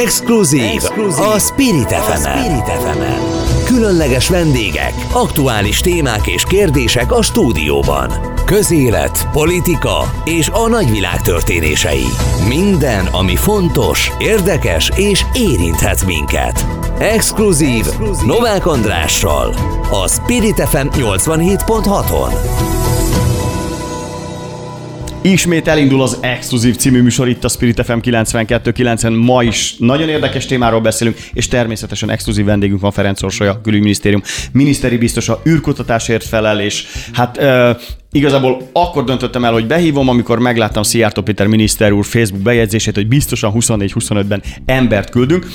Exkluzív, Exkluzív a Spirit fm Különleges vendégek, aktuális témák és kérdések a stúdióban. Közélet, politika és a nagyvilág történései. Minden, ami fontos, érdekes és érinthet minket. Exkluzív, Exkluzív. Novák Andrással a Spirit FM 87.6-on. Ismét elindul az Exkluzív című műsor itt a Spirit FM 92.9-en. Ma is nagyon érdekes témáról beszélünk, és természetesen exkluzív vendégünk van Ferenc Orsolya, külügyminisztérium miniszteri biztosa, űrkutatásért felel, és hát Igazából akkor döntöttem el, hogy behívom, amikor megláttam Szijjártó Péter miniszter úr Facebook bejegyzését, hogy biztosan 24-25-ben embert küldünk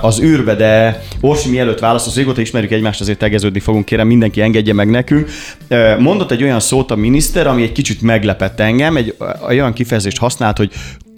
az űrbe, de Orsi mielőtt válaszol, régóta ismerjük egymást, azért tegeződni fogunk, kérem mindenki engedje meg nekünk. Mondott egy olyan szót a miniszter, ami egy kicsit meglepett engem, egy olyan kifejezést használt, hogy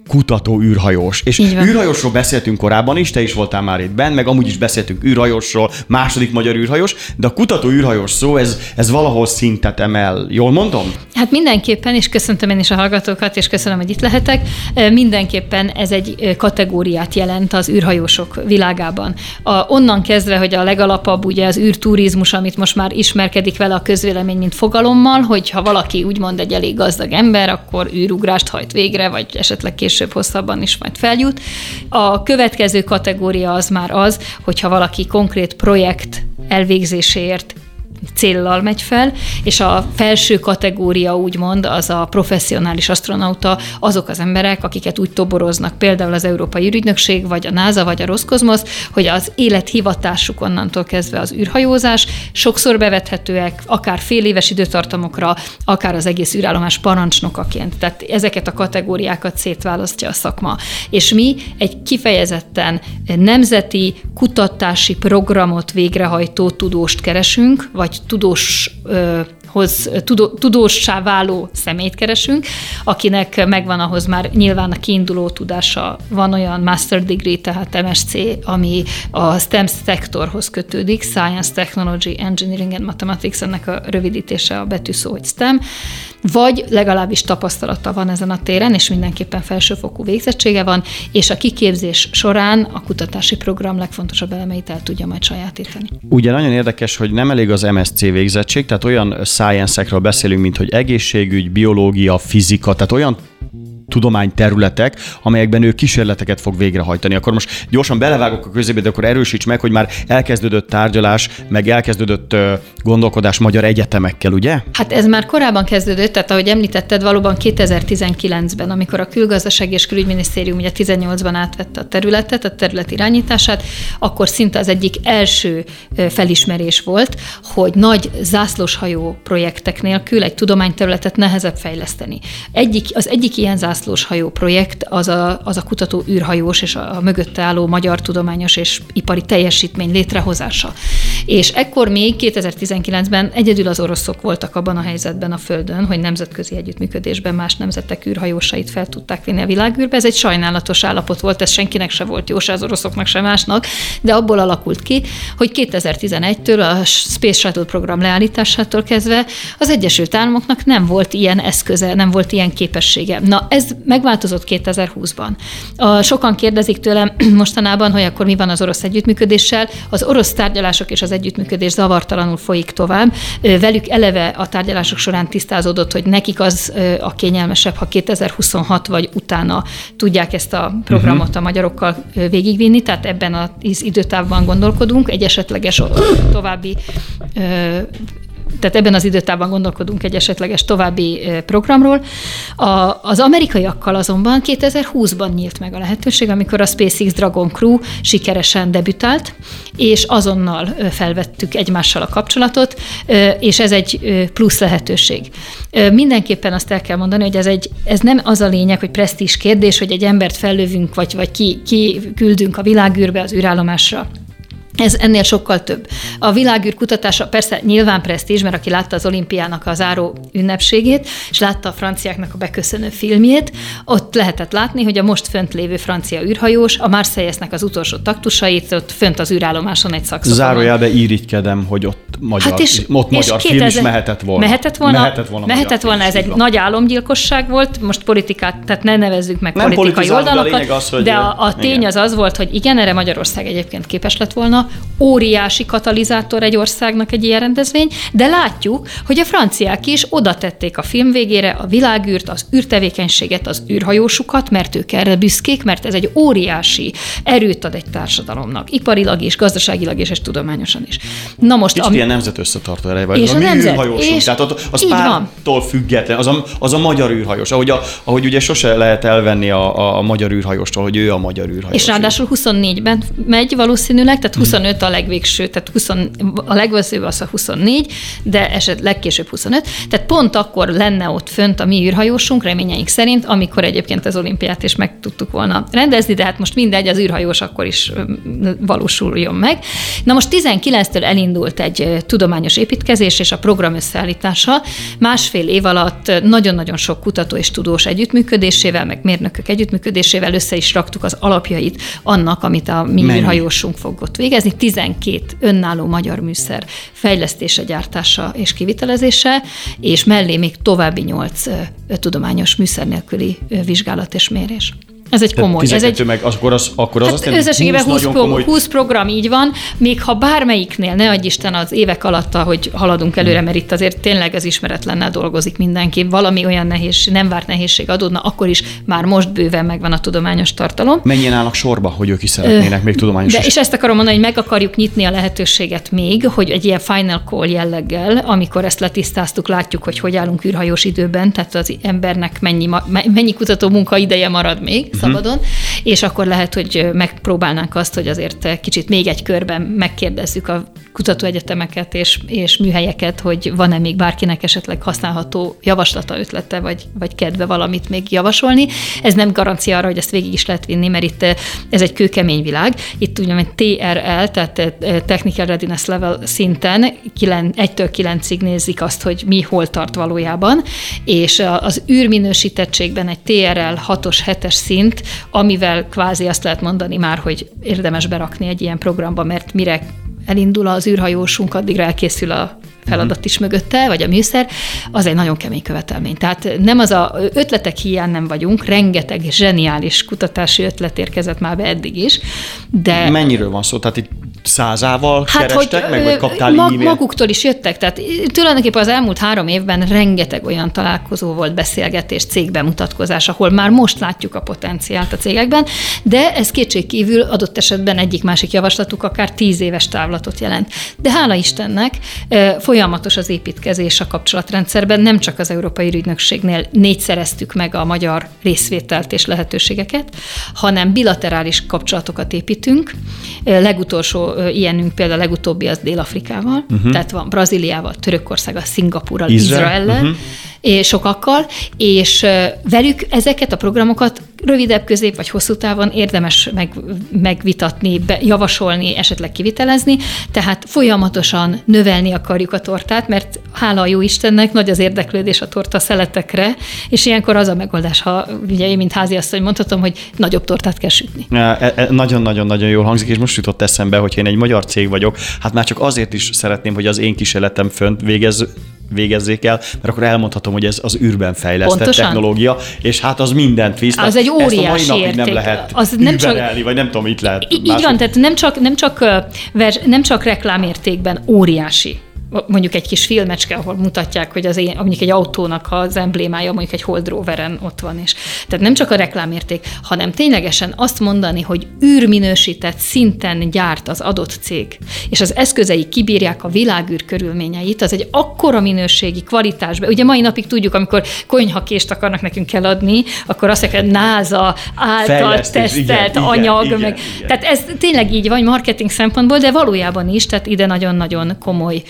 kutató űrhajós. És űrhajósról beszéltünk korábban is, te is voltál már itt benn, meg amúgy is beszéltünk űrhajósról, második magyar űrhajós, de a kutató űrhajós szó, ez, ez valahol szintet emel. Jól mondom? Hát mindenképpen, és köszöntöm én is a hallgatókat, és köszönöm, hogy itt lehetek. Mindenképpen ez egy kategóriát jelent az űrhajósok világában. A, onnan kezdve, hogy a legalapabb ugye az űrturizmus, amit most már ismerkedik vele a közvélemény, mint fogalommal, hogy ha valaki úgymond egy elég gazdag ember, akkor űrugrást hajt végre, vagy esetleg később később hosszabban is majd feljut. A következő kategória az már az, hogyha valaki konkrét projekt elvégzéséért céllal megy fel, és a felső kategória úgymond az a professzionális astronauta, azok az emberek, akiket úgy toboroznak, például az Európai űrügynökség, vagy a NASA, vagy a Roszkozmosz, hogy az élethivatásuk onnantól kezdve az űrhajózás, sokszor bevethetőek, akár fél éves időtartamokra, akár az egész űrállomás parancsnokaként. Tehát ezeket a kategóriákat szétválasztja a szakma. És mi egy kifejezetten nemzeti kutatási programot végrehajtó tudóst keresünk, vagy vagy tudós hoz, tudó, tudóssá váló szemét keresünk, akinek megvan ahhoz már nyilván a kiinduló tudása. Van olyan master degree, tehát MSc, ami a STEM szektorhoz kötődik, Science, Technology, Engineering and Mathematics, ennek a rövidítése a betűszó, hogy STEM, vagy legalábbis tapasztalata van ezen a téren, és mindenképpen felsőfokú végzettsége van, és a kiképzés során a kutatási program legfontosabb elemeit el tudja majd sajátítani. Ugye nagyon érdekes, hogy nem elég az MSC végzettség, tehát olyan science-ekről beszélünk, mint hogy egészségügy, biológia, fizika, tehát olyan tudományterületek, amelyekben ő kísérleteket fog végrehajtani. Akkor most gyorsan belevágok a közébe, de akkor erősíts meg, hogy már elkezdődött tárgyalás, meg elkezdődött gondolkodás magyar egyetemekkel, ugye? Hát ez már korábban kezdődött, tehát ahogy említetted, valóban 2019-ben, amikor a külgazdaság és külügyminisztérium ugye 18-ban átvette a területet, a terület irányítását, akkor szinte az egyik első felismerés volt, hogy nagy zászlóshajó projektek nélkül egy tudományterületet nehezebb fejleszteni. Egyik, az egyik ilyen zászlós zászlós hajó projekt, az a, az a kutató űrhajós és a, a mögötte álló magyar tudományos és ipari teljesítmény létrehozása. És ekkor még 2019-ben egyedül az oroszok voltak abban a helyzetben a Földön, hogy nemzetközi együttműködésben más nemzetek űrhajósait fel tudták vinni a világűrbe. Ez egy sajnálatos állapot volt, ez senkinek se volt jó, se az oroszoknak, se másnak, de abból alakult ki, hogy 2011-től a Space Shuttle program leállításától kezdve az Egyesült Államoknak nem volt ilyen eszköze, nem volt ilyen képessége. Na, ez ez megváltozott 2020-ban. A, sokan kérdezik tőlem mostanában, hogy akkor mi van az orosz együttműködéssel. Az orosz tárgyalások és az együttműködés zavartalanul folyik tovább. Velük eleve a tárgyalások során tisztázódott, hogy nekik az a kényelmesebb, ha 2026 vagy utána tudják ezt a programot uh-huh. a magyarokkal végigvinni, tehát ebben az időtávban gondolkodunk, egy esetleges további tehát ebben az időtávban gondolkodunk egy esetleges további programról. A, az amerikaiakkal azonban 2020-ban nyílt meg a lehetőség, amikor a SpaceX Dragon Crew sikeresen debütált, és azonnal felvettük egymással a kapcsolatot, és ez egy plusz lehetőség. Mindenképpen azt el kell mondani, hogy ez, egy, ez nem az a lényeg, hogy presztízs kérdés, hogy egy embert fellövünk, vagy, vagy ki, ki küldünk a világűrbe, az űrállomásra. Ez ennél sokkal több. A világűr kutatása persze nyilván presztízs, mert aki látta az olimpiának az záró ünnepségét, és látta a franciáknak a beköszönő filmjét, ott lehetett látni, hogy a most fönt lévő francia űrhajós a Marseillesnek az utolsó taktusait ott fönt az űrállomáson egy szakszofon. Zárójelbe írítkedem, hogy ott magyar, Hát és, ott és magyar film is mehetett volna. Mehetett volna, Mehetett volna, mehetett volna ez egy van. nagy álomgyilkosság volt, most politikát, tehát ne nevezzük meg Nem politikai de a oldalakat, lényeg az, hogy- de a, a tény igen. az az volt, hogy igen, erre Magyarország egyébként képes lett volna, óriási katalizátor egy országnak egy ilyen rendezvény, de látjuk, hogy a franciák is oda tették a film végére a világűrt, az űrtevékenységet, az űrhajósukat, mert ők erre büszkék, mert ez egy óriási erőt ad egy társadalomnak, iparilag is, gazdaságilag is, és tudományosan is. Na most, Kicsit am- ilyen nemzet összetartó ereje vagy. És a, a mi nemzet- űrhajósunk, és tehát ott, az pártól független, az a, az a magyar űrhajós. Ahogy, a, ahogy ugye sose lehet elvenni a, a, a magyar űrhajóstól, hogy ő a magyar űrhajós. És ráadásul 24-ben megy valószínűleg, tehát 25 a legvégső, tehát 20, a legveszőbb az a 24, de eset legkésőbb 25. Tehát pont akkor lenne ott fönt a mi űrhajósunk, reményeink szerint, amikor egyébként az olimpiát is meg tudtuk volna rendezni, de hát most mindegy, az űrhajós akkor is valósuljon meg. Na most 19-től elindult egy tudományos építkezés és a program összeállítása. Másfél év alatt nagyon-nagyon sok kutató és tudós együttműködésével, meg mérnökök együttműködésével össze is raktuk az alapjait annak, amit a mi űrhajósunk fog ott végezni. 12 önálló magyar műszer fejlesztése, gyártása és kivitelezése, és mellé még további 8 tudományos műszer nélküli vizsgálat és mérés. Ez egy komoly, ez 12 egy meg, akkor az, akkor az Hát azt összességében 20, nagyon pro, komoly 20 program így van, még ha bármelyiknél, ne adj Isten az évek alatt, hogy haladunk előre, mert itt azért tényleg az ismeretlennel dolgozik mindenki, valami olyan nehéz, nem várt nehézség adódna, akkor is már most bőven megvan a tudományos tartalom. Mennyien állnak sorba, hogy ők is szeretnének még tudományos De is. és ezt akarom mondani, hogy meg akarjuk nyitni a lehetőséget még, hogy egy ilyen final call jelleggel, amikor ezt letisztáztuk, látjuk, hogy hogy állunk űrhajós időben, tehát az embernek mennyi, mennyi kutató munka ideje marad még uh-huh. Szabadon, és akkor lehet, hogy megpróbálnánk azt, hogy azért kicsit még egy körben megkérdezzük a kutatóegyetemeket és, és műhelyeket, hogy van-e még bárkinek esetleg használható javaslata, ötlete, vagy, vagy kedve valamit még javasolni. Ez nem garancia arra, hogy ezt végig is lehet vinni, mert itt eh, ez egy kőkemény világ. Itt úgynevezett TRL, tehát eh, Technical Readiness Level szinten 1-től 9-ig nézik azt, hogy mi hol tart valójában, és az űrminősítettségben egy TRL 6-os, 7-es szint, amivel kvázi azt lehet mondani már, hogy érdemes berakni egy ilyen programba, mert mire elindul az űrhajósunk, addigra elkészül a feladat is mögötte, vagy a műszer, az egy nagyon kemény követelmény. Tehát nem az a ötletek hiány nem vagyunk, rengeteg zseniális kutatási ötlet érkezett már be eddig is, de Mennyiről van szó? Tehát itt százával hát, kerestek meg, ö, vagy kaptál mag, e-mail? maguktól is jöttek. Tehát tulajdonképpen az elmúlt három évben rengeteg olyan találkozó volt, beszélgetés, cégbemutatkozás, ahol már most látjuk a potenciált a cégekben, de ez kétségkívül adott esetben egyik-másik javaslatuk akár tíz éves távlatot jelent. De hála Istennek folyamatos az építkezés a kapcsolatrendszerben, nem csak az Európai Ügynökségnél négyszereztük meg a magyar részvételt és lehetőségeket, hanem bilaterális kapcsolatokat építünk. Legutolsó ilyenünk például a legutóbbi az Dél-Afrikával, uh-huh. tehát van Brazíliával, Törökországgal, Szingapúrral, Izrael, Izraellel, uh-huh. És sokakkal, és ö, velük ezeket a programokat rövidebb, közép vagy hosszú távon érdemes meg, megvitatni, be, javasolni, esetleg kivitelezni, tehát folyamatosan növelni akarjuk a tortát, mert hála a jó Istennek nagy az érdeklődés a torta szeletekre, és ilyenkor az a megoldás, ha ugye én, mint háziasszony mondhatom, hogy nagyobb tortát kell sütni. E- e- Nagyon-nagyon-nagyon jól hangzik, és most jutott eszembe, hogy én egy magyar cég vagyok, hát már csak azért is szeretném, hogy az én kísérletem fönt végez, végezzék el, mert akkor elmondhatom, hogy ez az űrben fejlesztett Pontosan. technológia, és hát az mindent visz. Az egy ezt a mai óriási napig nem érték. lehet Az nem nem csak- vagy nem tudom, mit lehet. Így van, tehát nem csak, nem csak, nem csak reklámértékben óriási mondjuk egy kis filmecske, ahol mutatják, hogy az én, mondjuk egy autónak az emblémája mondjuk egy Hold Roveren ott van is. Tehát nem csak a reklámérték, hanem ténylegesen azt mondani, hogy űrminősített szinten gyárt az adott cég, és az eszközei kibírják a világűr körülményeit, az egy akkora minőségi kvalitásban. Ugye mai napig tudjuk, amikor konyhakést akarnak nekünk eladni, akkor azt mondják, hogy NASA által Fejlesztés, tesztelt igen, anyag, igen, meg, igen. tehát ez tényleg így van marketing szempontból, de valójában is, tehát ide nagyon-nagyon komoly,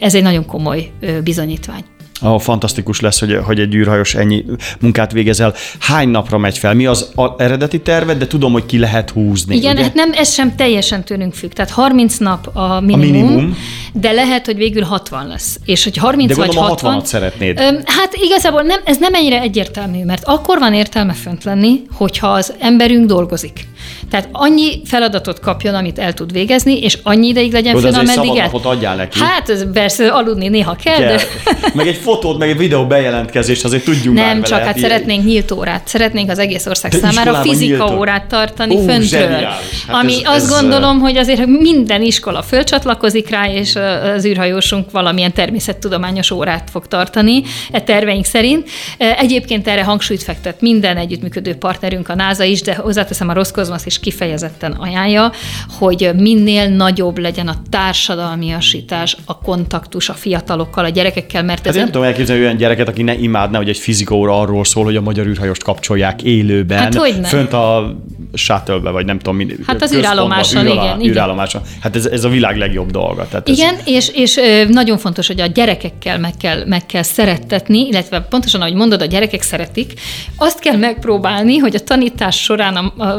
ez egy nagyon komoly bizonyítvány. Oh, fantasztikus lesz, hogy, hogy egy űrhajós ennyi munkát végezel. Hány napra megy fel? Mi az a eredeti terved, de tudom, hogy ki lehet húzni. Igen, ugye? hát nem, ez sem teljesen tőlünk függ. Tehát 30 nap a minimum, a minimum. de lehet, hogy végül 60 lesz. És hogy 30 De vagy gondolom a 60... 60-at szeretnéd. Hát igazából nem, ez nem ennyire egyértelmű, mert akkor van értelme fönt lenni, hogyha az emberünk dolgozik. Tehát annyi feladatot kapjon, amit el tud végezni, és annyi ideig legyen fönn, ameddig el. adjál neki. Hát ez persze aludni néha kell, Kell. de Meg egy fotót, meg egy videó bejelentkezést azért tudjunk már nem, vele. csak hát ilyen- szeretnénk nyílt órát. Szeretnénk az egész ország De számára fizika nyílt órát tartani Ó, föntről. zseniális. Hát ami ez- azt ez, gondolom, hogy azért minden iskola fölcsatlakozik rá, és az űrhajósunk valamilyen természettudományos órát fog tartani, e terveink szerint. Egyébként erre hangsúlyt fektet minden együttműködő partnerünk, a NASA is, de hozzáteszem a Roszkozmosz is kifejezetten ajánlja, hogy minél nagyobb legyen a társadalmiasítás, a kontaktus a fiatalokkal, a gyerekekkel, mert Hát ez én nem egy tudom elképzelni olyan gyereket, aki ne imádná, hogy egy fizika óra arról szól, hogy a magyar űrhajóst kapcsolják élőben. Hát hogyne? Fönt a shuttle vagy nem tudom, min- Hát az űrállomáson, igen. Űrállomáson. Hát ez, ez a világ legjobb dolga. Tehát ez, Igen, és, és ö, nagyon fontos, hogy a gyerekekkel meg kell, meg kell szerettetni, illetve pontosan, ahogy mondod, a gyerekek szeretik. Azt kell megpróbálni, hogy a tanítás során, a, a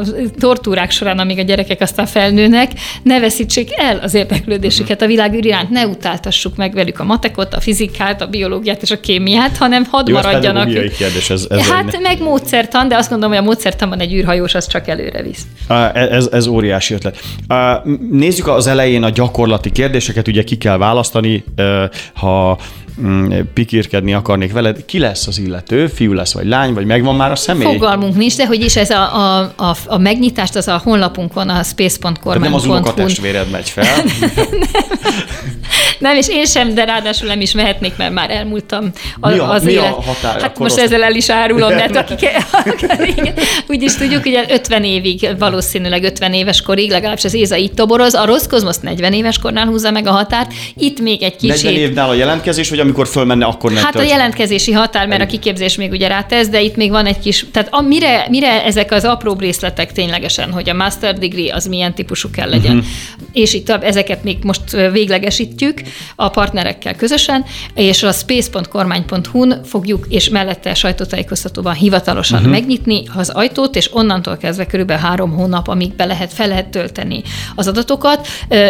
tortúrák során, amíg a gyerekek aztán felnőnek, ne veszítsék el az érdeklődésüket a világ iránt, ne utáltassuk meg velük a matekot, a fizikát, a biológiát és a kémiát, hanem hadd Jó, ez maradjanak. pedagógiai kérdés. Ez, ez Hát egy- meg módszertan, de azt gondolom, hogy a módszertanban egy űrhajós az csak előre visz. Á, Ez, ez óriási ötlet. Nézzük az elején a gyakorlati kérdéseket, ugye ki kell választani, ha pikírkedni akarnék veled. Ki lesz az illető? Fiú lesz, vagy lány, vagy megvan már a személy? Fogalmunk nincs, de hogy is ez a, a, a, a megnyitást, az a honlapunkon, a Tehát space.kormány.hu-n nem az unokatestvéred megy fel. Nem, és én sem, de ráadásul nem is mehetnék, mert már elmúltam a, Mi a- az mi a élet. határ? Hát most ezzel el is árulom, de hát akik, úgyis tudjuk, hogy 50 évig, valószínűleg 50 éves korig, legalábbis az Éza így toboroz, a Roszkozmosz 40 éves kornál húzza meg a határt, itt még egy 40 kicsit. évnál a jelentkezés, vagy amikor fölmenne, akkor ne Hát a jelentkezési határ, mert a kiképzés még ugye rátesz, de itt még van egy kis, tehát a, mire, mire ezek az apró részletek ténylegesen, hogy a master degree az milyen típusú kell legyen, uh-huh. és itt a- ezeket még most véglegesítjük a partnerekkel közösen, és a space.kormány.hu-n fogjuk, és mellette sajtótájékoztatóban hivatalosan uh-huh. megnyitni az ajtót, és onnantól kezdve körülbelül három hónap, amíg be lehet, fel lehet tölteni az adatokat.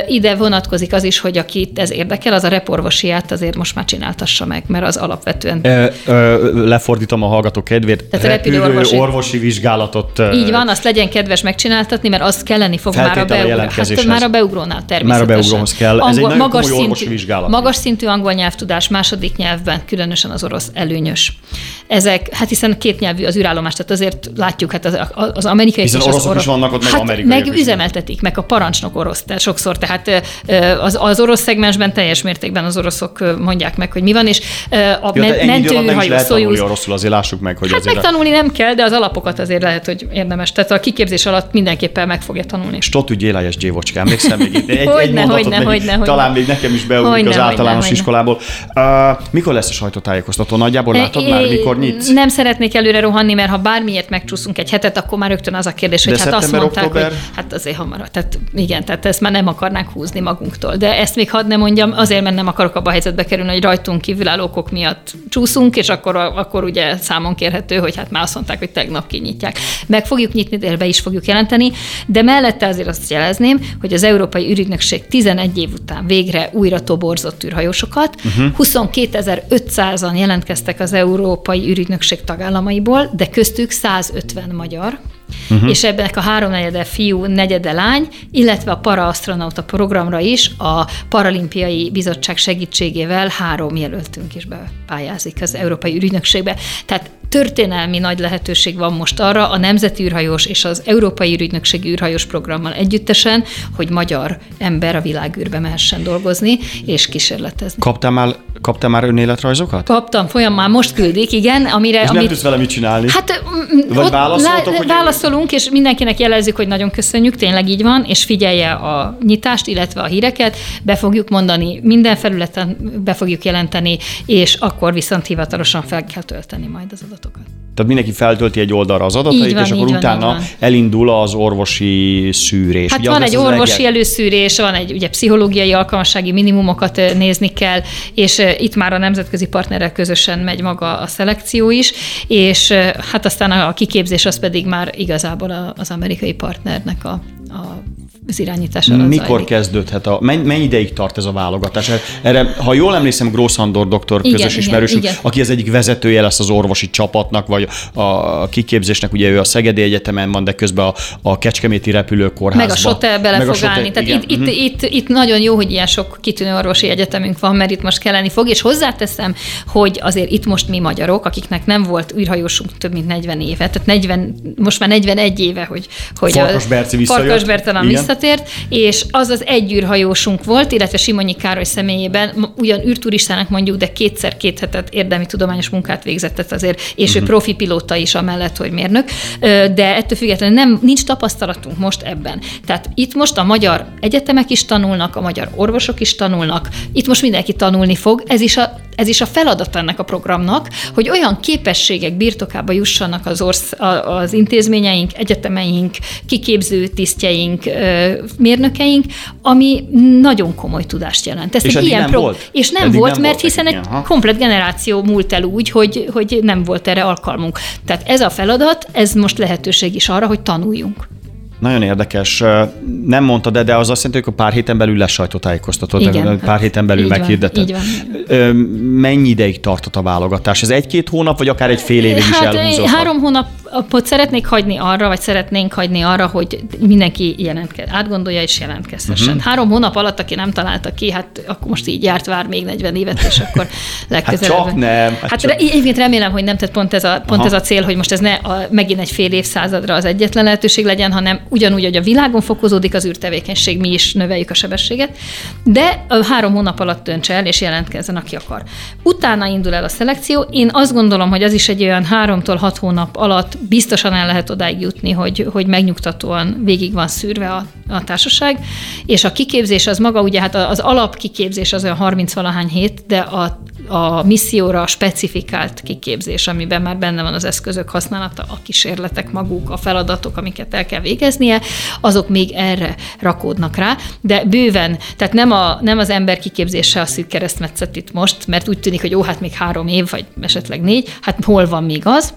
Ide vonatkozik az is, hogy akit ez érdekel, az a reporvosiát azért most már csináltassa meg, mert az alapvetően Ö, ö, lefordítom a hallgatók kedvéért. Tehát Repülő repülőorvosi. orvosi vizsgálatot. Így van, azt legyen kedves megcsináltatni, mert az kelleni fog már a, beugró, hát már a beugrónál természetesen. Már a beugróhoz kell. Ez egy magas, orvosi szintű, vizsgálat. magas szintű angol nyelvtudás második nyelvben, különösen az orosz előnyös. Ezek, hát hiszen két nyelvű az űrállomás, tehát azért látjuk, hát az, az amerikai Hiszen és az oroszok is orosz, vannak ott, meg hát amerikaiak meg is. üzemeltetik, meg a parancsnok orosz, tehát sokszor, tehát az, az orosz szegmensben teljes mértékben az oroszok mondják meg, hogy mi van, és a nem is mentőhajó Soyuz oroszul, azért lássuk meg, hogy Hát azért megtanulni nem kell, de az alapokat azért lehet, hogy érdemes. Tehát a kiképzés alatt mindenképpen meg fogja tanulni. Stott ügy Élájes Gyévocska, emlékszem még itt? Egy, egy Hogyne, mondatot hogyne, még, hogyne, talán még nekem is beugrik az általános iskolából. Mikor lesz a sajtótájékoztató? Nagyjából látod már, mikor nyitsz? Nem szeretnék előre rohanni, mert ha bármiért megcsúszunk egy hetet, akkor már rögtön az a kérdés, hogy De hát azt mondták, október? hogy hát azért hamar. Tehát igen, tehát ezt már nem akarnánk húzni magunktól. De ezt még hadd ne mondjam, azért, mert nem akarok abba a helyzetbe kerülni, hogy rajtunk kívülálló okok miatt csúszunk, és akkor, akkor ugye számon kérhető, hogy hát már azt mondták, hogy tegnap kinyitják. Meg fogjuk nyitni, de be is fogjuk jelenteni, de mellette azért azt jelezném, hogy az Európai Ürügynökség 11 év után végre újra toborzott űrhajósokat. Mhm. Uh-huh. 22.500-an jelentkeztek az Európai Ürügynökség tagállamaiból, de köztük 150 magyar, uh-huh. és ebben a háromnegyede fiú, negyede lány, illetve a paraasztronauta programra is a Paralimpiai Bizottság segítségével három jelöltünk is bepályázik az Európai Ürügynökségbe. Tehát történelmi nagy lehetőség van most arra a Nemzeti űrhajós és az Európai Ürügynökségi űrhajós programmal együttesen, hogy magyar ember a világűrbe mehessen dolgozni és kísérletezni. Kaptál már, kaptál már önéletrajzokat? Kaptam, folyamán most küldik, igen, amire... És nem amit, tudsz vele mit csinálni? Hát Vagy válaszoltok, hogy- válaszolunk, és mindenkinek jelezzük, hogy nagyon köszönjük, tényleg így van, és figyelje a nyitást, illetve a híreket, be fogjuk mondani, minden felületen be fogjuk jelenteni, és akkor viszont hivatalosan fel kell tölteni majd az adatokat. Tehát mindenki feltölti egy oldalra az adatait, van, és akkor van, utána elindul az orvosi szűrés. Hát Ugye van egy orvosi leg- előszűrés, van egy ugye pszichológiai alkalmassági minimumokat nézni kell, és itt már a nemzetközi partnerrel közösen megy maga a szelekció is, és hát aztán a kiképzés az pedig már igazából az amerikai partnernek a, a az irányítás alatt Mikor zajlik. kezdődhet? A, mennyi, mennyi ideig tart ez a válogatás? Erre, ha jól emlékszem, Gross Andor doktor Igen, közös ismerősünk, aki az egyik vezetője lesz az orvosi csapatnak, vagy a kiképzésnek, ugye ő a Szegedi Egyetemen van, de közben a, a Kecskeméti repülőkórházban. Meg a SOTE bele Meg fog SOTE, állni. Tehát igen. itt, itt, itt, itt, nagyon jó, hogy ilyen sok kitűnő orvosi egyetemünk van, mert itt most kelleni fog, és hozzáteszem, hogy azért itt most mi magyarok, akiknek nem volt űrhajósunk több mint 40 éve, tehát 40, most már 41 éve, hogy, hogy Farkas Berci visszajött. Farkas Bertalan Igen. Visszatért, és az az egy űrhajósunk volt, illetve Simonyi Károly személyében, ugyan űrturistának mondjuk, de kétszer két hetet érdemi tudományos munkát végzett tehát azért, és Mhm. ő profi pilóta is amellett, hogy mérnök, de ettől függetlenül nem, nincs tapasztalatunk most ebben. Tehát itt most a magyar egyetemek is tanulnak, a magyar orvosok is tanulnak, itt most mindenki tanulni fog, ez is a, ez is a feladat ennek a programnak, hogy olyan képességek birtokába jussanak az, orsz, az intézményeink, egyetemeink, kiképző tisztjeink, mérnökeink, ami nagyon komoly tudást jelent. Ez És egy ilyen nem pro- volt? És nem Eddig volt, nem mert volt hiszen egy nekik ilyen, ha? komplet generáció múlt el úgy, hogy, hogy nem volt erre alkalmunk. Tehát ez a feladat, ez most lehetőség is arra, hogy tanuljunk. Nagyon érdekes. Nem mondtad, de, de az azt jelenti, hogy a pár héten belül lesz sajtótájékoztató, Igen, pár hát héten belül van, van. Ö, Mennyi ideig tartott a válogatás? Ez egy-két hónap, vagy akár egy fél évig is Hát elhúzódhat? három hónapot szeretnék hagyni arra, vagy szeretnénk hagyni arra, hogy mindenki jelentke, átgondolja és jelentkezhessen. Uh-huh. Három hónap alatt, aki nem találta ki, hát akkor most így járt, vár még 40 évet, és akkor legközelebb. csak nem, hát Hát, csak- egyébként remélem, hogy nem, tehát pont ez a, pont Aha. ez a cél, hogy most ez ne a, megint egy fél évszázadra az egyetlen lehetőség legyen, hanem ugyanúgy, hogy a világon fokozódik az űrtevékenység, mi is növeljük a sebességet, de a három hónap alatt döntse el, és jelentkezzen, aki akar. Utána indul el a szelekció. Én azt gondolom, hogy az is egy olyan háromtól hat hónap alatt biztosan el lehet odáig jutni, hogy, hogy megnyugtatóan végig van szűrve a, a társaság, és a kiképzés az maga, ugye hát az alapkiképzés az olyan 30 valahány hét, de a, a misszióra specifikált kiképzés, amiben már benne van az eszközök használata, a kísérletek maguk, a feladatok, amiket el kell végeznie, azok még erre rakódnak rá, de bőven, tehát nem, a, nem az ember kiképzése a szűk keresztmetszet itt most, mert úgy tűnik, hogy ó, hát még három év, vagy esetleg négy, hát hol van még az,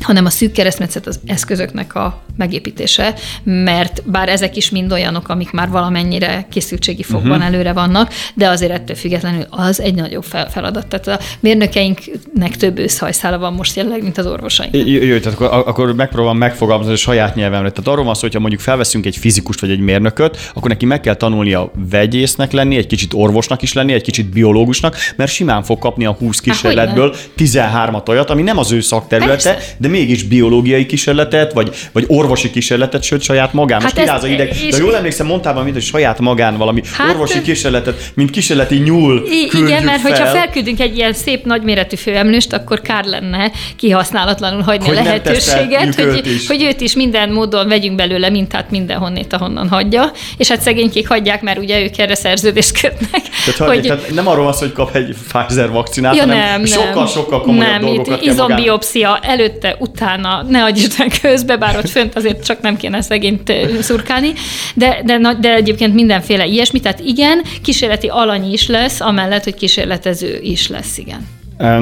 hanem a szűk keresztmetszet az eszközöknek a megépítése, mert bár ezek is mind olyanok, amik már valamennyire készültségi fokban uh-huh. előre vannak, de azért ettől függetlenül az egy nagyobb fel- feladat. Tehát a mérnökeinknek több őszhajszála van most jelenleg, mint az orvosaink. Jó, jó, tehát akkor, akkor megpróbálom megfogalmazni a saját nyelvemre. Tehát arról van szó, hogyha mondjuk felveszünk egy fizikust vagy egy mérnököt, akkor neki meg kell tanulnia vegyésznek lenni, egy kicsit orvosnak is lenni, egy kicsit biológusnak, mert simán fog kapni a 20 kísérletből 13-at olyat, ami nem az ő szakterülete, Persze. De mégis biológiai kísérletet, vagy, vagy orvosi kísérletet, sőt saját magán. Most Hát kiráz a ideg. és- De jól emlékszem, mondtál valamit, hogy saját magán valami Hát- orvosi kísérletet, mint kísérleti nyúl I- igen, mert fel. hogyha felküldünk egy ilyen szép nagyméretű főemlőst, akkor kár lenne kihasználatlanul hagyni Hogy a lehetőséget, hogy, őt is. hogy őt is minden módon vegyünk belőle mintát mindenhonnét, ahonnan hagyja, és hát szegénykék hagyják, mert ugye ők erre szerződést kötnek. Tehát, hogy... tehát nem arról szó, hogy kap egy Pfizer vakcinát, Ja, hanem nem, sokkal-sokkal komolyabb nem, dolgokat itt izombiopszia előtte, utána, ne adj Isten közbe, bár ott fönt azért csak nem kéne szegényt szurkálni, de, de, de egyébként mindenféle ilyesmi, tehát igen, kísérleti alany is lesz, amellett, hogy kísérletező is lesz, igen.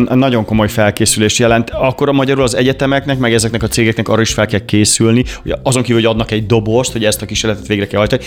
Nagyon komoly felkészülés jelent. Akkor a magyarul az egyetemeknek, meg ezeknek a cégeknek arra is fel kell készülni, hogy azon kívül, hogy adnak egy dobozt, hogy ezt a kísérletet végre kell hajtani,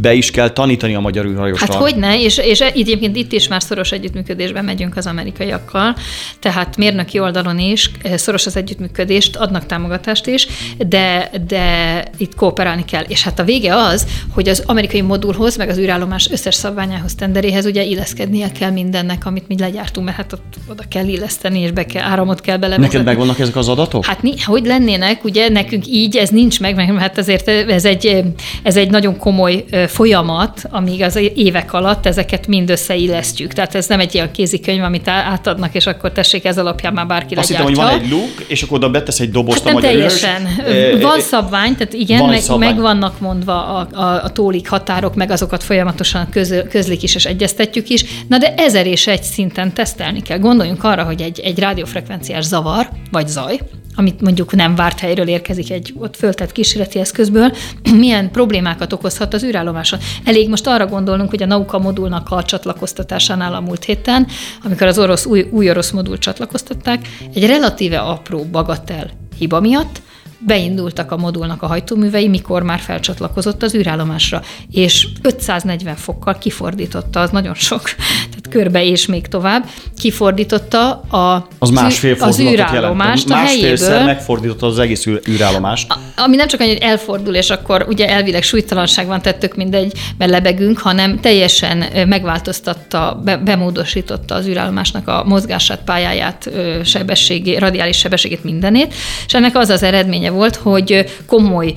be is kell tanítani a magyar űrhajóstal. Hát hogy ne, és, és egyébként itt is már szoros együttműködésben megyünk az amerikaiakkal, tehát mérnöki oldalon is eh, szoros az együttműködést, adnak támogatást is, de, de itt kooperálni kell. És hát a vége az, hogy az amerikai modulhoz, meg az űrállomás összes szabványához, tenderéhez ugye illeszkednie kell mindennek, amit mi legyártunk, mert hát ott oda kell illeszteni, és be kell, áramot kell belevezetni. Neked megvannak ezek az adatok? Hát hogy lennének, ugye nekünk így ez nincs meg, mert hát azért ez egy, ez egy nagyon komoly folyamat, amíg az évek alatt ezeket mind összeillesztjük. Tehát ez nem egy ilyen kézikönyv, amit átadnak, és akkor tessék, ez alapján már bárki Azt hittem, hogy van egy luk, és akkor oda betesz egy dobozt Hát a teljesen. űrhős. Van szabvány, tehát igen, van meg, szabvány. meg vannak mondva a, a, a tólik határok, meg azokat folyamatosan köz, közlik is és egyeztetjük is. Na de ezer és egy szinten tesztelni kell. Gondoljunk arra, hogy egy, egy rádiófrekvenciás zavar, vagy zaj, amit mondjuk nem várt helyről érkezik egy ott föltett kísérleti eszközből, milyen problémákat okozhat az űrállomáson. Elég most arra gondolnunk, hogy a Nauka modulnak a csatlakoztatásánál a múlt héten, amikor az orosz, új, új orosz modul csatlakoztatták, egy relatíve apró bagatel hiba miatt beindultak a modulnak a hajtóművei, mikor már felcsatlakozott az űrállomásra, és 540 fokkal kifordította, az nagyon sok, tehát körbe és még tovább, kifordította a, az, másfél az űrállomást a helyéből. megfordította az egész űrállomást. Ami nem csak annyi, hogy elfordul, és akkor ugye elvileg súlytalanság van, tettük mindegy, mert lebegünk, hanem teljesen megváltoztatta, be, bemódosította az űrállomásnak a mozgását, pályáját, sebességét, radiális sebességét, mindenét, és ennek az az eredménye volt, hogy komoly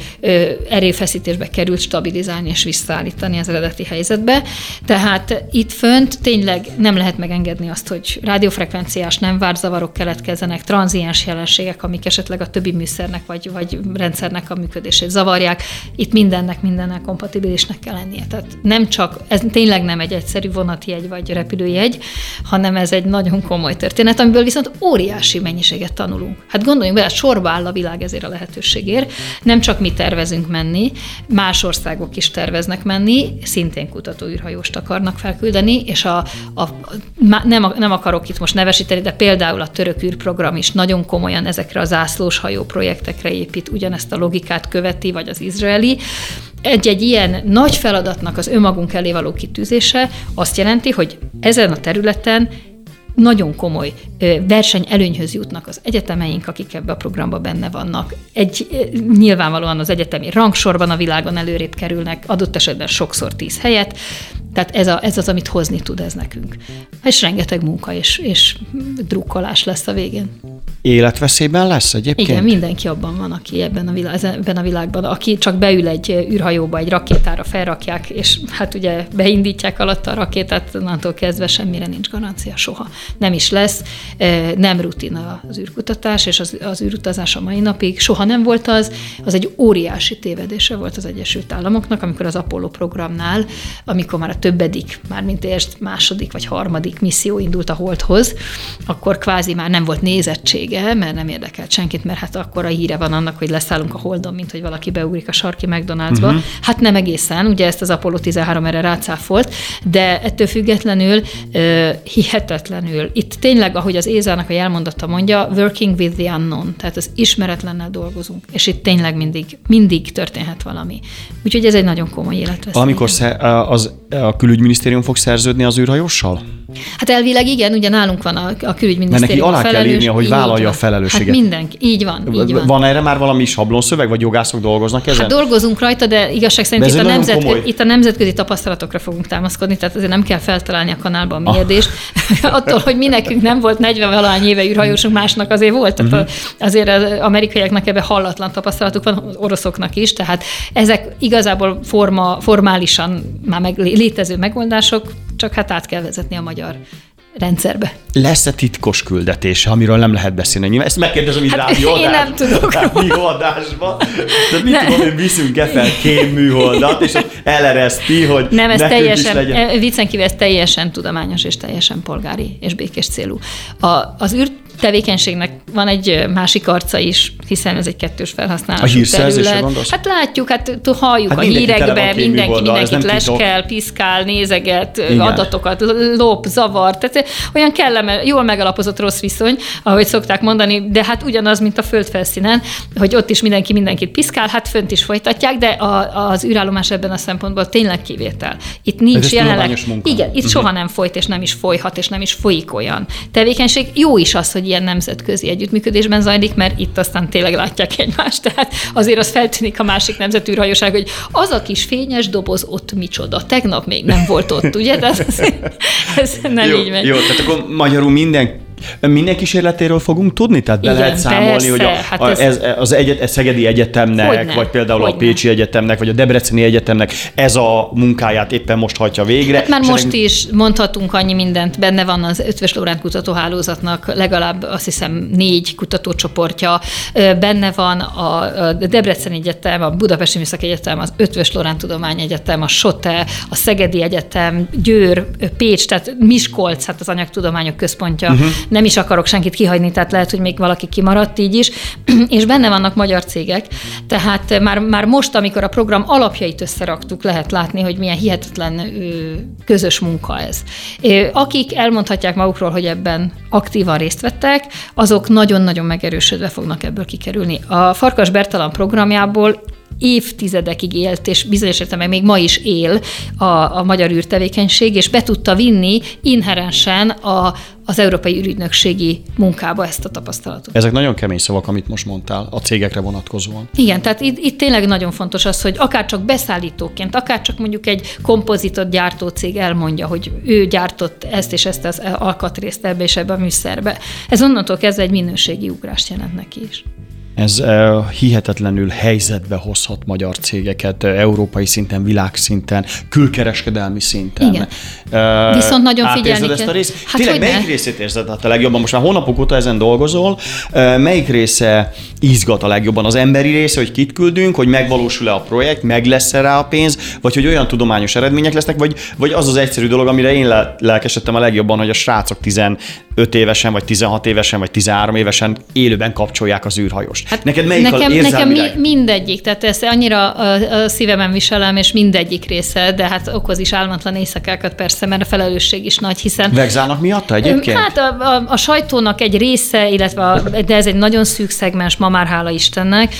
erőfeszítésbe került stabilizálni és visszaállítani az eredeti helyzetbe. Tehát itt fönt tényleg nem lehet megengedni azt, hogy rádiófrekvenciás nem várt zavarok keletkezzenek, tranziens jelenségek, amik esetleg a többi műszernek vagy, vagy rendszernek a működését zavarják. Itt mindennek mindennel kompatibilisnek kell lennie. Tehát nem csak, ez tényleg nem egy egyszerű vonatjegy vagy repülőjegy, hanem ez egy nagyon komoly történet, amiből viszont óriási mennyiséget tanulunk. Hát gondoljunk bele, sorba áll a világ ezért a lehetőségért. Nem csak mi tervezünk menni, más országok is terveznek menni, szintén kutatóűrhajóst akarnak felküldeni, és a, a, nem, nem akarok itt most nevesíteni, de például a török űrprogram is nagyon komolyan ezekre a zászlós hajó projektekre épít, ugyanezt a logikát követi, vagy az izraeli. Egy-egy ilyen nagy feladatnak az önmagunk elé való kitűzése azt jelenti, hogy ezen a területen nagyon komoly verseny előnyhöz jutnak az egyetemeink, akik ebbe a programba benne vannak. Egy nyilvánvalóan az egyetemi rangsorban a világon előrébb kerülnek, adott esetben sokszor tíz helyet, tehát ez, a, ez az, amit hozni tud ez nekünk. És rengeteg munka és, és drukkolás lesz a végén. Életveszélyben lesz egyébként? Igen, mindenki abban van, aki ebben a, világ, ebben a világban, aki csak beül egy űrhajóba, egy rakétára felrakják, és hát ugye beindítják alatt a rakétát, onnantól kezdve semmire nincs garancia soha. Nem is lesz, nem rutin az űrkutatás, és az, az űrutazás a mai napig soha nem volt az, az egy óriási tévedése volt az Egyesült Államoknak, amikor az Apollo programnál, amikor már a többedik, már mint érst második vagy harmadik misszió indult a Holdhoz, akkor kvázi már nem volt nézettsége, mert nem érdekelt senkit, mert hát akkor a híre van annak, hogy leszállunk a Holdon, mint hogy valaki beugrik a sarki McDonald'sba. Uh-huh. Hát nem egészen, ugye ezt az Apollo 13 erre rácáfolt, de ettől függetlenül uh, hihetetlenül. Itt tényleg, ahogy az Ézának a jelmondata mondja, working with the unknown, tehát az ismeretlennel dolgozunk, és itt tényleg mindig, mindig történhet valami. Úgyhogy ez egy nagyon komoly életveszély. Amikor az, a külügyminisztérium fog szerződni az űrhajóssal? Hát elvileg igen, ugye nálunk van a, a külügyminisztérium. Mert neki alá kell írnia, hogy vállalja a felelősséget. Hát mindenki, így van, így van. Van erre már valami sablonszöveg, vagy jogászok dolgoznak ezen? Hát dolgozunk rajta, de igazság szerint itt a, nemzetközi, itt a nemzetközi tapasztalatokra fogunk támaszkodni, tehát azért nem kell feltalálni a kanálba a mérdést. Ah. Attól, hogy mi nekünk nem volt 40 valahány éve űrhajósunk, másnak azért volt. Tehát uh-huh. azért az amerikaiaknak ebbe hallatlan tapasztalatuk van, az oroszoknak is, tehát ezek igazából forma, formálisan már meg, létező megoldások, csak hát át kell vezetni a magyar rendszerbe. Lesz-e titkos küldetés, amiről nem lehet beszélni? Ezt megkérdezem így hát rádióadásban. Én nem tudok. Rádióadásban. De mit tudom, hogy viszünk-e fel kém műholdat, és elereszti, hogy Nem, ez teljesen, e, viccen kívül ez teljesen tudományos és teljesen polgári és békés célú. A, az űrt tevékenységnek van egy másik arca is, hiszen ez egy kettős felhasználású a terület. Gondolsz? Hát látjuk, hát halljuk hát a hírekben, mindenki mindenkit leskel, piszkál, nézeget, Igen. adatokat, lop, zavar, tehát olyan kellene, jól megalapozott rossz viszony, ahogy szokták mondani, de hát ugyanaz, mint a földfelszínen, hogy ott is mindenki mindenkit piszkál, hát fönt is folytatják, de a, az űrállomás ebben a szempontból tényleg kivétel. Itt nincs jelenleg. Igen, itt uh-huh. soha nem folyt, és nem is folyhat, és nem is folyik olyan tevékenység. Jó is az, hogy ilyen nemzetközi együttműködésben zajlik, mert itt aztán tényleg látják egymást. Tehát azért az feltűnik a másik nemzetű hajóság, hogy az a kis fényes doboz ott micsoda. Tegnap még nem volt ott, ugye? De ez, ez nem jó, így megy. Jó, tehát akkor magyarul minden minden kísérletéről fogunk tudni? Tehát be Igen, lehet számolni, persze, hogy a, hát a, ez, az egyet, a Szegedi Egyetemnek, hogyne, vagy például hogyne. a Pécsi Egyetemnek, vagy a Debreceni Egyetemnek ez a munkáját éppen most hajtja végre. Hát már most ennek... is mondhatunk annyi mindent, benne van az Ötvös Lórend kutatóhálózatnak legalább azt hiszem négy kutatócsoportja, benne van a Debreceni Egyetem, a Budapesti Műszaki Egyetem, az Ötvös Lórend Tudományegyetem, a SOTE, a Szegedi Egyetem, Győr, Pécs, tehát Miskolc, hát az Anyagtudományok Központja, uh-huh nem is akarok senkit kihagyni, tehát lehet, hogy még valaki kimaradt így is, és benne vannak magyar cégek, tehát már, már most, amikor a program alapjait összeraktuk, lehet látni, hogy milyen hihetetlen közös munka ez. Akik elmondhatják magukról, hogy ebben aktívan részt vettek, azok nagyon-nagyon megerősödve fognak ebből kikerülni. A Farkas Bertalan programjából évtizedekig élt, és bizonyos értelemben még ma is él a, a magyar űrtevékenység, és be tudta vinni inherensen a, az Európai Ürügynökségi munkába ezt a tapasztalatot. Ezek nagyon kemény szavak, amit most mondtál a cégekre vonatkozóan. Igen, tehát itt, itt tényleg nagyon fontos az, hogy akár csak beszállítóként, akár csak mondjuk egy kompozitot gyártó cég elmondja, hogy ő gyártott ezt és ezt az alkatrészt ebbe és ebbe a műszerbe. Ez onnantól kezdve egy minőségi ugrást jelent neki is ez hihetetlenül helyzetbe hozhat magyar cégeket európai szinten, világszinten, külkereskedelmi szinten. Igen. Uh, Viszont nagyon figyelni ezt a részt? Hát Tényleg melyik ne? részét érzed hát a legjobban? Most már hónapok óta ezen dolgozol. Melyik része izgat a legjobban? Az emberi része, hogy kit küldünk, hogy megvalósul-e a projekt, meg lesz-e rá a pénz, vagy hogy olyan tudományos eredmények lesznek, vagy, vagy az az egyszerű dolog, amire én lelkesedtem a legjobban, hogy a srácok 15 évesen, vagy 16 évesen, vagy 13 évesen élőben kapcsolják az űrhajóst. Hát Neked melyik nekem, a nekem mi, mindegyik, tehát ezt annyira a, a szívemen viselem, és mindegyik része, de hát okoz is álmatlan éjszakákat persze, mert a felelősség is nagy, hiszen... Vegzálnak miatta egyébként? Hát a, a, a sajtónak egy része, illetve a, de ez egy nagyon szűk szegmens, ma már hála Istennek,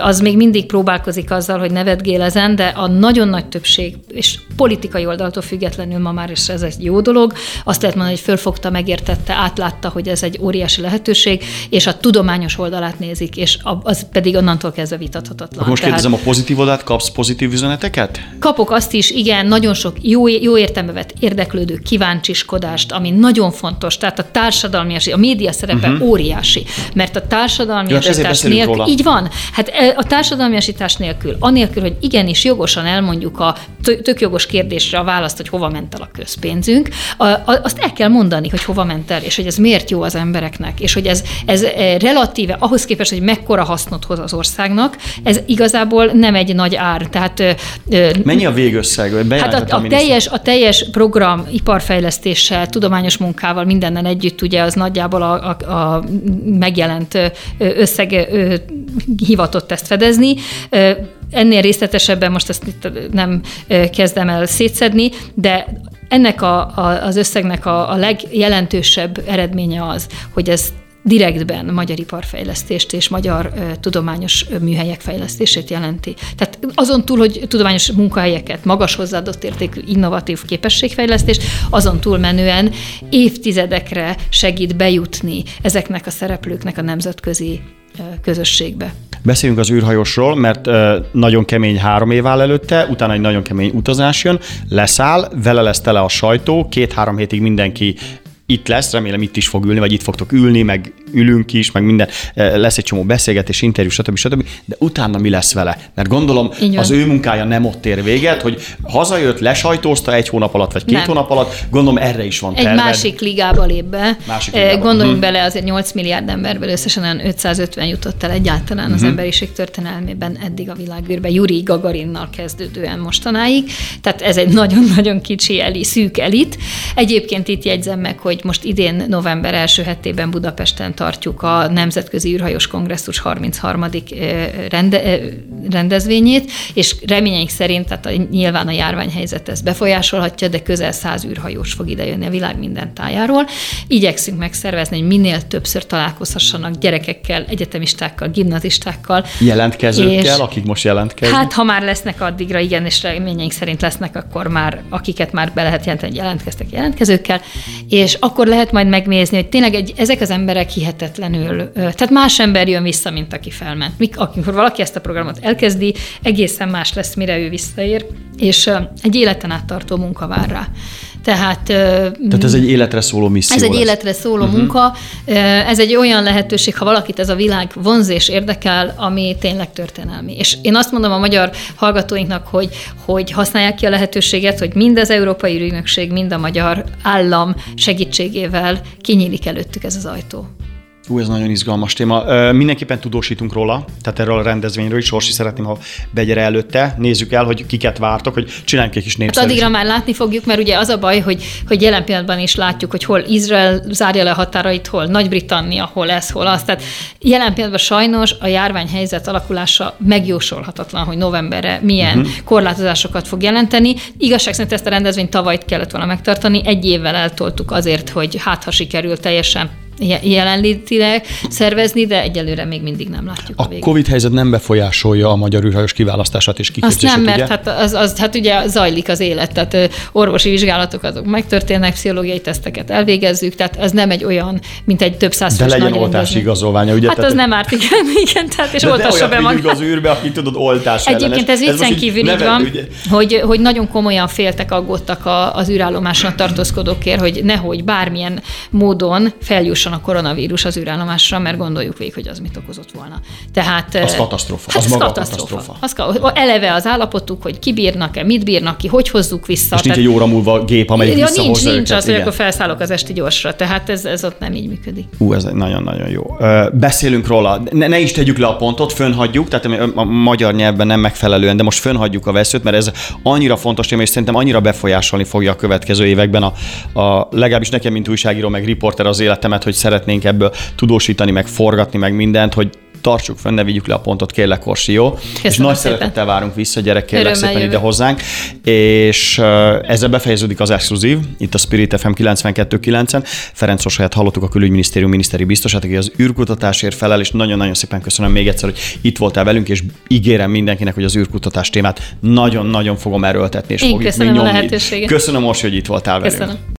az még mindig próbálkozik azzal, hogy nevetgélezen, de a nagyon nagy többség, és politikai oldaltól függetlenül ma már is ez egy jó dolog, azt lehet mondani, hogy fölfogta, megértette, átlátta, hogy ez egy óriási lehetőség, és a tudományos oldalát nézik, és az pedig onnantól kezdve vitathatatlan. Most Tehát, kérdezem, a pozitív oldalt kapsz pozitív üzeneteket? Kapok azt is, igen, nagyon sok jó, jó értelme vett érdeklődő kíváncsiskodást, ami nagyon fontos. Tehát a társadalmi, a média szerepe uh-huh. óriási, mert a társadalmi ja, hát nélkül, róla. így van, hát e, a társadalmi nélkül, anélkül, hogy igenis jogosan elmondjuk a tök jogos kérdésre a választ, hogy hova ment el a közpénzünk, azt el kell mondani, hogy hova ment el, és hogy ez miért jó az embereknek, és hogy ez, ez e, relatíve ahhoz képest, hogy mekkora hasznot hoz az országnak. Ez igazából nem egy nagy ár. Tehát, Mennyi a végösszeg? Hát a, a, teljes, a teljes program iparfejlesztéssel, tudományos munkával, mindennel együtt ugye az nagyjából a, a, a megjelent összeg hivatott ezt fedezni. Ennél részletesebben most ezt nem kezdem el szétszedni, de ennek a, a, az összegnek a, a legjelentősebb eredménye az, hogy ez direktben magyar iparfejlesztést és magyar tudományos műhelyek fejlesztését jelenti. Tehát azon túl, hogy tudományos munkahelyeket, magas hozzáadott értékű, innovatív képességfejlesztést, azon túl menően évtizedekre segít bejutni ezeknek a szereplőknek a nemzetközi közösségbe. Beszéljünk az űrhajósról, mert nagyon kemény három év áll előtte, utána egy nagyon kemény utazás jön, leszáll, vele lesz tele a sajtó, két-három hétig mindenki itt lesz, remélem itt is fog ülni, vagy itt fogtok ülni, meg ülünk is, meg minden, e, lesz egy csomó beszélgetés, interjú, stb. stb. De utána mi lesz vele? Mert gondolom az ő munkája nem ott ér véget, hogy hazajött, lesajtózta egy hónap alatt, vagy két nem. hónap alatt, gondolom erre is van terved. Egy másik ligába lép be. Másik e, ligába. Gondoljunk uh-huh. bele, azért 8 milliárd emberből összesen olyan 550 jutott el egyáltalán uh-huh. az mhm. emberiség történelmében eddig a világűrbe, Yuri Gagarinnal kezdődően mostanáig. Tehát ez egy nagyon-nagyon kicsi eli, szűk elit. Egyébként itt jegyzem meg, hogy hogy most idén november első hetében Budapesten tartjuk a Nemzetközi űrhajós Kongresszus 33. Rende, rendezvényét, és reményeink szerint, tehát a, nyilván a járványhelyzet ezt befolyásolhatja, de közel száz űrhajós fog idejönni a világ minden tájáról. Igyekszünk megszervezni, hogy minél többször találkozhassanak gyerekekkel, egyetemistákkal, gimnazistákkal. Jelentkezőkkel, és, akik most jelentkeznek? Hát, ha már lesznek addigra, igen, és reményeink szerint lesznek, akkor már, akiket már be lehet jelenteni, jelentkeztek jelentkezőkkel, és akkor lehet majd megnézni, hogy tényleg egy, ezek az emberek hihetetlenül, tehát más ember jön vissza, mint aki felment. Mik, amikor valaki ezt a programot elkezdi, egészen más lesz, mire ő visszaér, és egy életen át tartó munka vár rá. Tehát, Tehát ez egy életre szóló misszió Ez egy lesz. életre szóló uh-huh. munka. Ez egy olyan lehetőség, ha valakit ez a világ vonz és érdekel, ami tényleg történelmi. És én azt mondom a magyar hallgatóinknak, hogy, hogy használják ki a lehetőséget, hogy mind az Európai Ügynökség, mind a magyar állam segítségével kinyílik előttük ez az ajtó. Ú, ez nagyon izgalmas téma. Mindenképpen tudósítunk róla, tehát erről a rendezvényről is. Orsi szeretném, ha begyere előtte. Nézzük el, hogy kiket vártok, hogy csináljunk egy kis népszerűség. Hát addigra már látni fogjuk, mert ugye az a baj, hogy, hogy jelen pillanatban is látjuk, hogy hol Izrael zárja le a határait, hol Nagy-Britannia, hol ez, hol az. Tehát jelen pillanatban sajnos a járványhelyzet alakulása megjósolhatatlan, hogy novemberre milyen uh-huh. korlátozásokat fog jelenteni. Igazság szerint ezt a rendezvényt tavaly kellett volna megtartani, egy évvel eltoltuk azért, hogy hát ha sikerül teljesen jelenlétileg szervezni, de egyelőre még mindig nem látjuk a, a Covid helyzet nem befolyásolja a magyar űrhajós kiválasztását és kiképzését, Azt nem, mert hát, az, az, hát ugye zajlik az élet, tehát orvosi vizsgálatok azok megtörténnek, pszichológiai teszteket elvégezzük, tehát ez nem egy olyan, mint egy több száz De legyen oltási igazolványa, ugye? Hát tehát, az nem árt, igen, igen tehát és de oltassa be magát. az űrbe, aki tudod, oltás Egyébként ez viccen kívül így van, hogy, hogy nagyon komolyan féltek, aggódtak az űrállomáson tartózkodókért, hogy nehogy bármilyen módon feljusson jusson a koronavírus az űrállomásra, mert gondoljuk végig, hogy az mit okozott volna. Tehát, az katasztrófa. Hát az, az katasztrófa. katasztrófa. Az, eleve az állapotuk, hogy ki bírnak-e, mit bírnak ki, hogy hozzuk vissza. És nincs egy óra múlva gép, amelyik ja, nincs, nincs őket, az, hogy akkor felszállok az esti gyorsra. Tehát ez, ez ott nem így működik. Ú, ez nagyon-nagyon jó. Beszélünk róla. Ne, ne is tegyük le a pontot, fönhagyjuk, tehát a magyar nyelvben nem megfelelően, de most fönhagyjuk a veszőt, mert ez annyira fontos téma, és szerintem annyira befolyásolni fogja a következő években a, a legalábbis nekem, mint újságíró, meg riporter az életemet, hogy szeretnénk ebből tudósítani, meg forgatni, meg mindent, hogy tartsuk fenn, ne vigyük le a pontot, kérlek, Orsi, jó? Köszönöm és nagy szépen. szeretettel várunk vissza, gyerek, kérlek Örömmel szépen jövő. ide hozzánk. És ezzel befejeződik az exkluzív, itt a Spirit FM 92.9-en. Ferenc Rosáját hallottuk a külügyminisztérium miniszteri biztosát, aki az űrkutatásért felel, és nagyon-nagyon szépen köszönöm még egyszer, hogy itt voltál velünk, és ígérem mindenkinek, hogy az űrkutatás témát nagyon-nagyon fogom erőltetni, és Én fogjuk köszönöm még nyomni. Köszönöm, Orsi, hogy itt voltál velünk. Köszönöm.